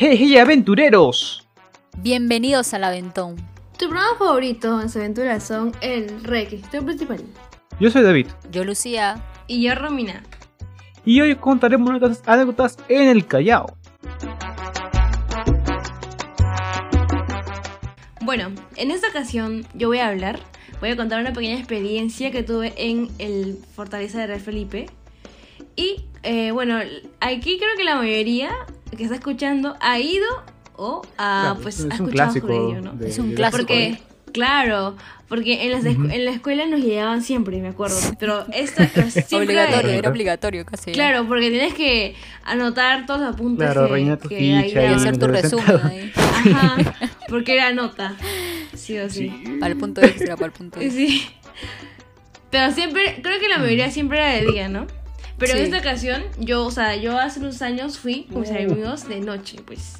¡Hey, hey, aventureros! Bienvenidos al Aventón. Tu programa favorito en su aventura son el requisito principal. Yo soy David Yo, Lucía. Y yo, Romina. y hoy contaremos nuestras anécdotas en el Callao. Bueno, en esta ocasión yo voy a hablar, voy a contar una pequeña experiencia que tuve en el Fortaleza de Rey Felipe. Y eh, bueno, aquí creo que la mayoría que está escuchando ha ido o ha, Claro, pues, es ha un escuchado clásico sobre ello, ¿no? de- Es un clásico. Porque, claro, porque en, las escu- Ujú. en la escuela nos llevaban siempre, me acuerdo. Pero siempre obligatorio, era- era obligatorio casi. Claro, porque tienes que anotar todos los apuntes Claro, que, tu que ficha ahí Y hacer tu resumen ahí. Ajá, porque era nota. Sí o sí. Para el punto extra, para el punto extra. Sí. Pero siempre, creo que la mayoría siempre era de día, ¿no? Pero en Sí. esta ocasión, yo, o sea, yo hace unos años fui con mis Uh. amigos de noche, pues.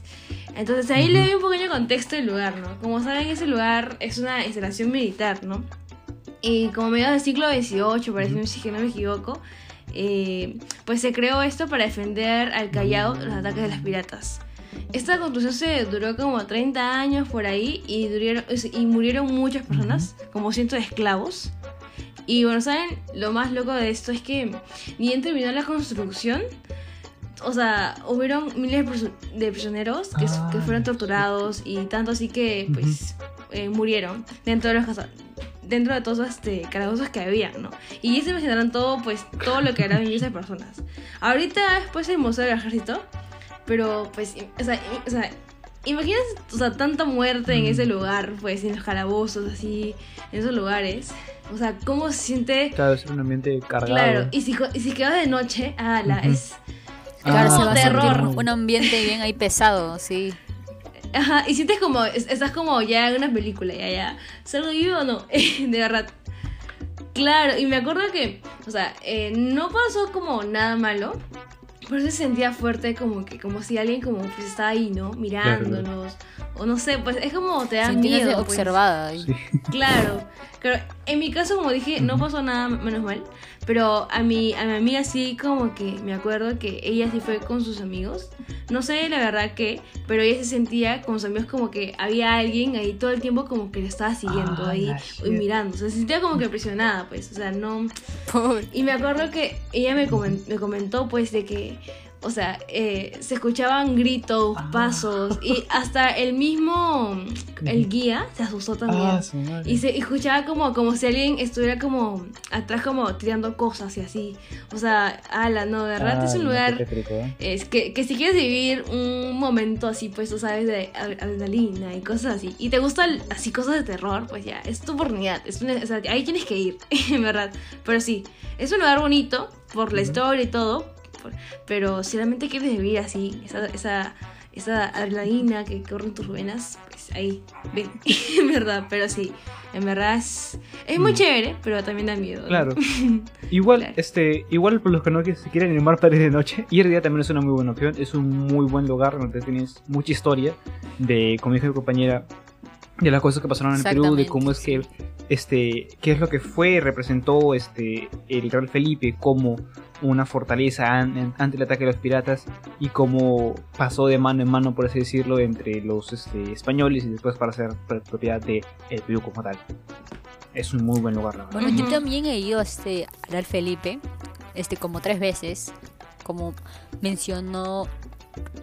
Entonces ahí le doy un pequeño contexto del lugar, ¿no? Como saben, ese lugar es una instalación militar, ¿no? Y como mediados del siglo XVIII, parece si que no me equivoco, eh, pues se creó esto para defender al Callao los ataques de las piratas. Esta construcción se duró como 30 años por ahí y, durieron, y murieron muchas personas, como cientos de esclavos. Y bueno, ¿saben? Lo más loco de esto es que ni bien terminó la construcción, o sea, hubieron miles de prisioneros que, Ah, que fueron torturados y tanto así que pues eh, murieron dentro de los casa- dentro de todos este calabozos que había, ¿no? Y ahí se imaginaron todo, pues, todo lo que eran miles de personas. Ahorita después el Museo del Ejército, pero pues, o sea, o sea, imaginas, o sea, tanta muerte en Mm. ese lugar, pues, en los calabozos, así, en esos lugares. O sea, ¿cómo se siente? Claro, es un ambiente cargado. Claro, y si, y si quedas de noche, ala, Ujú. es... Claro, Ah, terror. un, ambiente bien ahí pesado, sí. Ajá, y sientes como, es- estás como ya en una película, ya, ya, ¿salgo vivo o no? de verdad. Claro, y me acuerdo que, o sea, eh, no pasó como nada malo, pero se sentía fuerte como que, como si alguien como pues estaba ahí, ¿no? Mirándonos, o no sé, pues es como te da Sentirse miedo. pues. observada. ahí. Sí. Claro, claro. En mi caso, como dije, no pasó nada menos mal. Pero a mi, a mi amiga sí, como que me acuerdo que ella sí fue con sus amigos. No sé la verdad qué, pero ella se sentía con sus amigos como que había alguien ahí todo el tiempo como que le estaba siguiendo Ah, ahí y mirando. O sea, se sentía como que presionada, pues. O sea, no. Pobre. Y me acuerdo que ella me, comen- me comentó, pues, de que, o sea, eh, se escuchaban gritos, Ah. pasos, y hasta el mismo, el guía se asustó también. Ah, madre. Y se escuchaba como, como si alguien estuviera como atrás, como tirando cosas y así. O sea, ala, no, de verdad es Ay, un lugar ¿eh? es que, que si quieres vivir un momento así, pues tú sabes, de ad- adrenalina y cosas así, y te gustan así cosas de terror, pues ya, es tu oportunidad. Es una- o sea, ahí tienes que ir, en verdad. Pero sí, es un lugar bonito por la Ujú. historia y todo, pero si realmente quieres vivir así, esa, esa, esa adrenalina que corre en tus venas, pues ahí, ven, en verdad. Pero sí, en verdad es, es muy Mm. chévere, pero también da miedo. ¿no? Claro. Igual, Claro. este, igual por los que no se quieren animar para ir de noche, ir de día también es una muy buena opción. Es un muy buen lugar donde tienes mucha historia de, como dijo mi compañera, de las cosas que pasaron en el Perú, de cómo es que, este, qué es lo que fue, representó, este, el Real Felipe como una fortaleza an- ante el ataque de los piratas y cómo pasó de mano en mano, por así decirlo, entre los este, españoles y después para ser pro- propiedad de el Perú como tal. Es un muy buen lugar, la verdad. Bueno, yo también he ido este, al Real Felipe, este, como tres veces. Como mencionó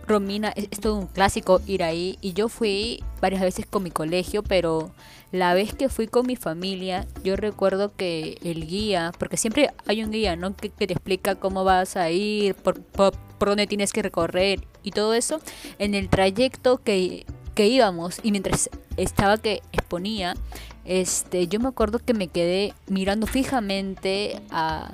Romina, es, es todo un clásico ir ahí. Y yo fui varias veces con mi colegio, pero la vez que fui con mi familia, yo recuerdo que el guía, porque siempre hay un guía, ¿no? Que, te explica cómo vas a ir, por, por, por dónde tienes que recorrer y todo eso. En el trayecto que, que íbamos y mientras estaba que exponía, este, yo me acuerdo que me quedé mirando fijamente a,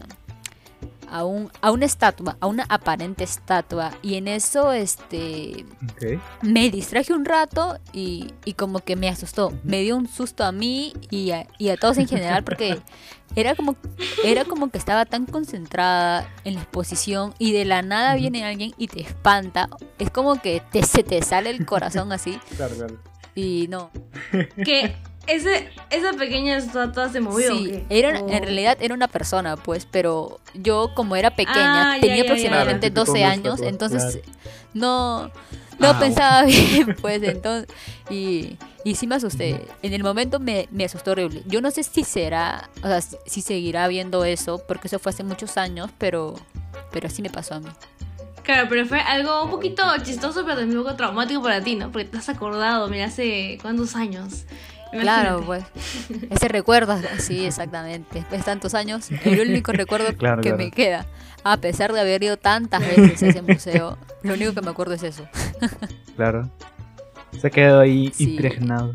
a, un, a una estatua, a una aparente estatua. Y en eso, este, Ok. me distraje un rato y, y como que me asustó. Me dio un susto a mí y a, y a todos en general porque era como, era como que estaba tan concentrada en la exposición y de la nada viene alguien y te espanta. Es como que te, se te sale el corazón así Claro, claro. y no. Que ese, esa pequeña estatua se movió. ¿o Sí, era, O- en realidad era una persona, pues, pero yo como era pequeña, Ah, ya, tenía ya, ya. aproximadamente Claro, 12 tipo una años, estatua, entonces no, no Ah, pensaba bien, pues entonces. Y, y sí me asusté. En el momento me, me asustó horrible. Yo no sé si será, o sea, si, si seguirá viendo eso, porque eso fue hace muchos años, pero, pero así me pasó a mí. Claro, pero fue algo un poquito chistoso, pero también un poco traumático para ti, ¿no? Porque te has acordado, mira, hace cuántos años. Claro, pues. Ese recuerdo, sí, exactamente. Después de tantos años, el único recuerdo Claro, que claro. me queda, a pesar de haber ido tantas veces a ese museo, lo único que me acuerdo es eso. Claro. Se ha quedado ahí Sí. impregnado.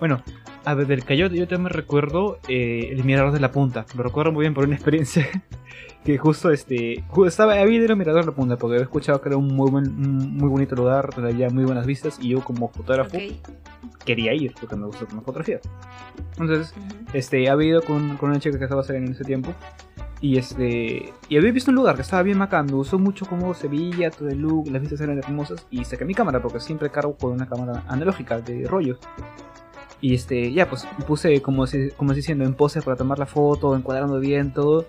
Bueno, a ver, del Callao yo también recuerdo eh, el Mirador de la Punta. Lo recuerdo muy bien por una experiencia que justo este estaba había ido al Mirador de la Punta porque había escuchado que era un muy buen, un muy bonito lugar, donde había muy buenas vistas y yo como fotógrafo Ok. quería ir porque me gusta tomar fotografías. Entonces, Ujú. este, había ido con, con una chica que estaba saliendo en ese tiempo. Y este. Y había visto un lugar que estaba bien bacán. Me gustó mucho cómo se veía todo el look, las vistas eran hermosas. Y saqué mi cámara porque siempre cargo con una cámara analógica de rollos. Y este, ya pues puse como, si, como diciendo en pose para tomar la foto, encuadrando bien todo.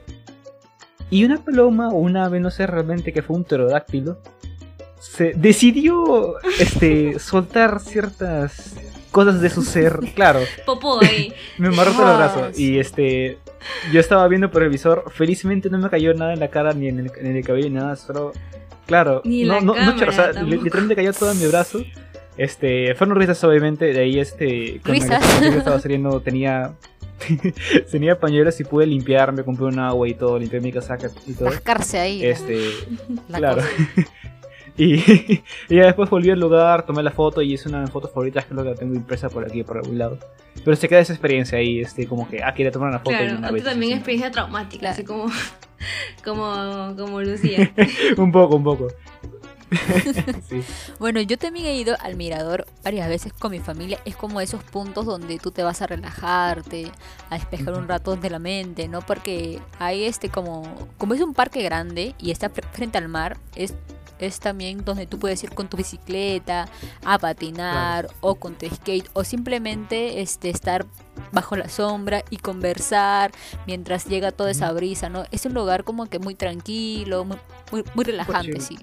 Y una paloma o una ave, no sé realmente que fue un pterodáctilo, se decidió este, soltar ciertas cosas de su ser. Claro, Popó ahí. me amarró todo el brazo. Y este. Yo estaba viendo por el visor. Felizmente no me cayó nada en la cara ni en el, en el cabello ni nada. Solo. Claro. Ni no, la no, no, cámara o sea, li- tampoco. literalmente cayó todo en mi brazo. Este. Fueron risas, obviamente. De ahí este. Con Risas. la que estaba saliendo tenía. tenía pañuelos y pude limpiarme. Compré un agua y todo. Limpié mi casaca y todo. Rascarse ahí. Este. La claro. Y, y ya después volví al lugar, tomé la foto y es una de mis fotos favoritas que es lo que la tengo impresa por aquí, por algún lado. Pero se queda esa experiencia ahí, este, como que, ah, quería tomar una foto y Claro, una otra vez. también así. experiencia traumática, así como, como, como Lucía. un poco, un poco. sí. Bueno, yo también he ido al mirador varias veces con mi familia. Es como esos puntos donde tú te vas a relajarte, a despejar un rato de la mente, ¿no? Porque hay este como, como es un parque grande y está fre- frente al mar, es es también donde tú puedes ir con tu bicicleta a patinar o con tu skate o simplemente este estar bajo la sombra y conversar mientras llega toda esa brisa, ¿no? Es un lugar como que muy tranquilo, muy muy, muy relajante, sí.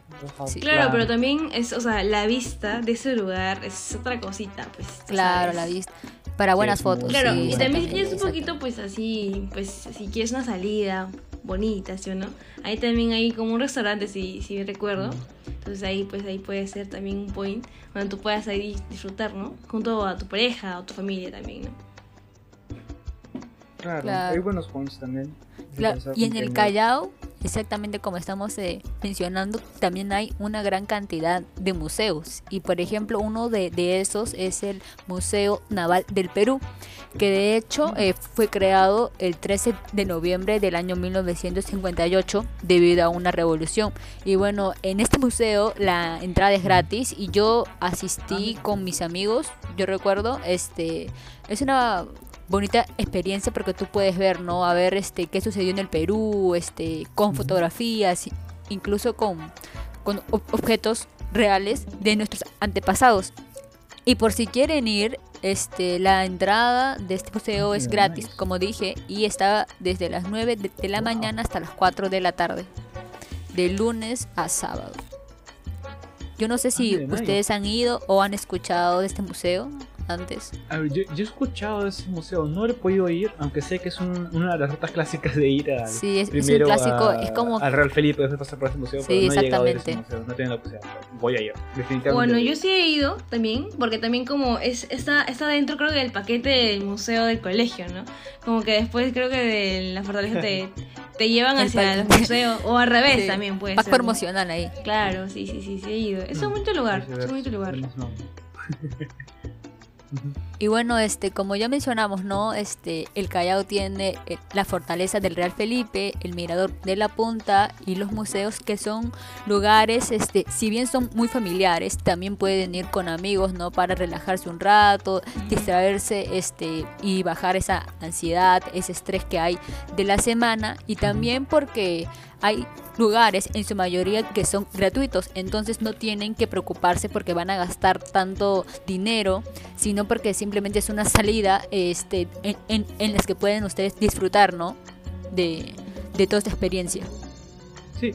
Sí. Claro, pero también es, o sea, la vista de ese lugar es otra cosita, pues. Claro, sabes. la vista. Para buenas muy fotos. Claro, sí, y también exactamente, tienes un poquito, pues así, pues si quieres una salida bonita, ¿sí o no? Ahí también hay como un restaurante, si, si bien recuerdo. Entonces ahí, pues ahí puede ser también un point donde tú puedas ahí disfrutar, ¿no? Junto a tu pareja o tu familia también, ¿no? Claro, Claro. hay buenos points también. Claro, y en el Callao, exactamente como estamos eh, mencionando, también hay una gran cantidad de museos. Y por ejemplo, uno de, de esos es el Museo Naval del Perú, que de hecho eh, fue creado el 13 de noviembre del año 1958 debido a una revolución. Y bueno, en este museo la entrada es gratis y yo asistí con mis amigos, yo recuerdo, este, es una bonita experiencia porque tú puedes ver, ¿no? A ver este qué sucedió en el Perú, este con fotografías, incluso con con ob- objetos reales de nuestros antepasados. Y por si quieren ir, este la entrada de este museo es gratis, como dije, y está desde las 9 de, la mañana hasta las 4 de la tarde, de lunes a sábado. Yo no sé si ustedes han ido o han escuchado de este museo antes. A ver, yo, yo he escuchado de ese museo, no he podido ir, aunque sé que es un- una de las rutas clásicas de ir al, Sí, es, es un primero clásico, a- es como al Real Felipe, después pasar por ese museo, Sí, pero no he llegado a ir a ese exactamente. museo, no tengo la posibilidad. Voy a ir, definitivamente. Bueno, yo sí he ido también, porque también como es está, está dentro creo que del paquete del museo del colegio, ¿no? Como que después creo que de la fortaleza te, te llevan hacia el paquete. museo, o al revés Sí. también puede más ser. ¿no? promocional ahí. Claro, sí, sí, sí, sí he ido. Es un bonito lugar, es un bonito lugar. Y bueno, este, como ya mencionamos, ¿no? Este, el Callao tiene eh, la fortaleza del Real Felipe, el Mirador de la Punta y los museos que son lugares, este, si bien son muy familiares, también pueden ir con amigos, ¿no? Para relajarse un rato, distraerse, este, y bajar esa ansiedad, ese estrés que hay de la semana y también porque hay lugares en su mayoría que son gratuitos, entonces no tienen que preocuparse porque van a gastar tanto dinero, sino porque simplemente es una salida este, en, en, en las que pueden ustedes disfrutar, ¿no? De, de toda esta experiencia. Sí,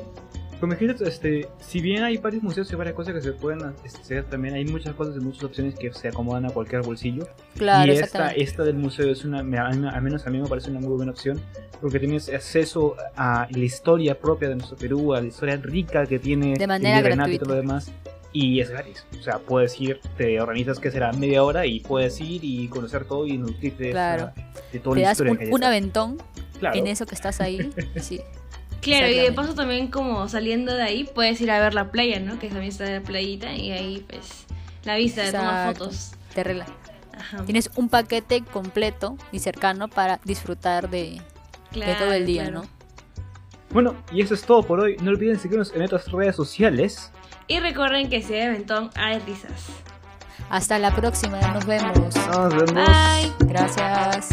Como dijiste, este, si bien hay varios museos y varias cosas que se pueden hacer, también hay muchas cosas y muchas opciones que se acomodan a cualquier bolsillo. Claro, y esta, esta del museo es una, al menos a mí me parece una muy buena opción, porque tienes acceso a la historia propia de nuestro Perú, a la historia rica que tiene De manera virreinato y gratuita. todo lo demás. Y es gratis. O sea, puedes ir, te organizas que será media hora y puedes ir y conocer todo y nutrirte de, Claro. esa- de toda Te la das historia un, que un aventón Claro. en eso que estás ahí. Sí. Claro, y de paso también como saliendo de ahí puedes ir a ver la playa, ¿no? Que también está la playita y ahí pues la vista de tomar fotos. Te rela- Ajá. Tienes un paquete completo y cercano para disfrutar de, de todo el día, claro. ¿no? Bueno, y eso es todo por hoy. No olviden seguirnos en nuestras redes sociales. Y recuerden que si hay aventón hay risas. Hasta la próxima, nos vemos. Nos vemos. Bye. Gracias.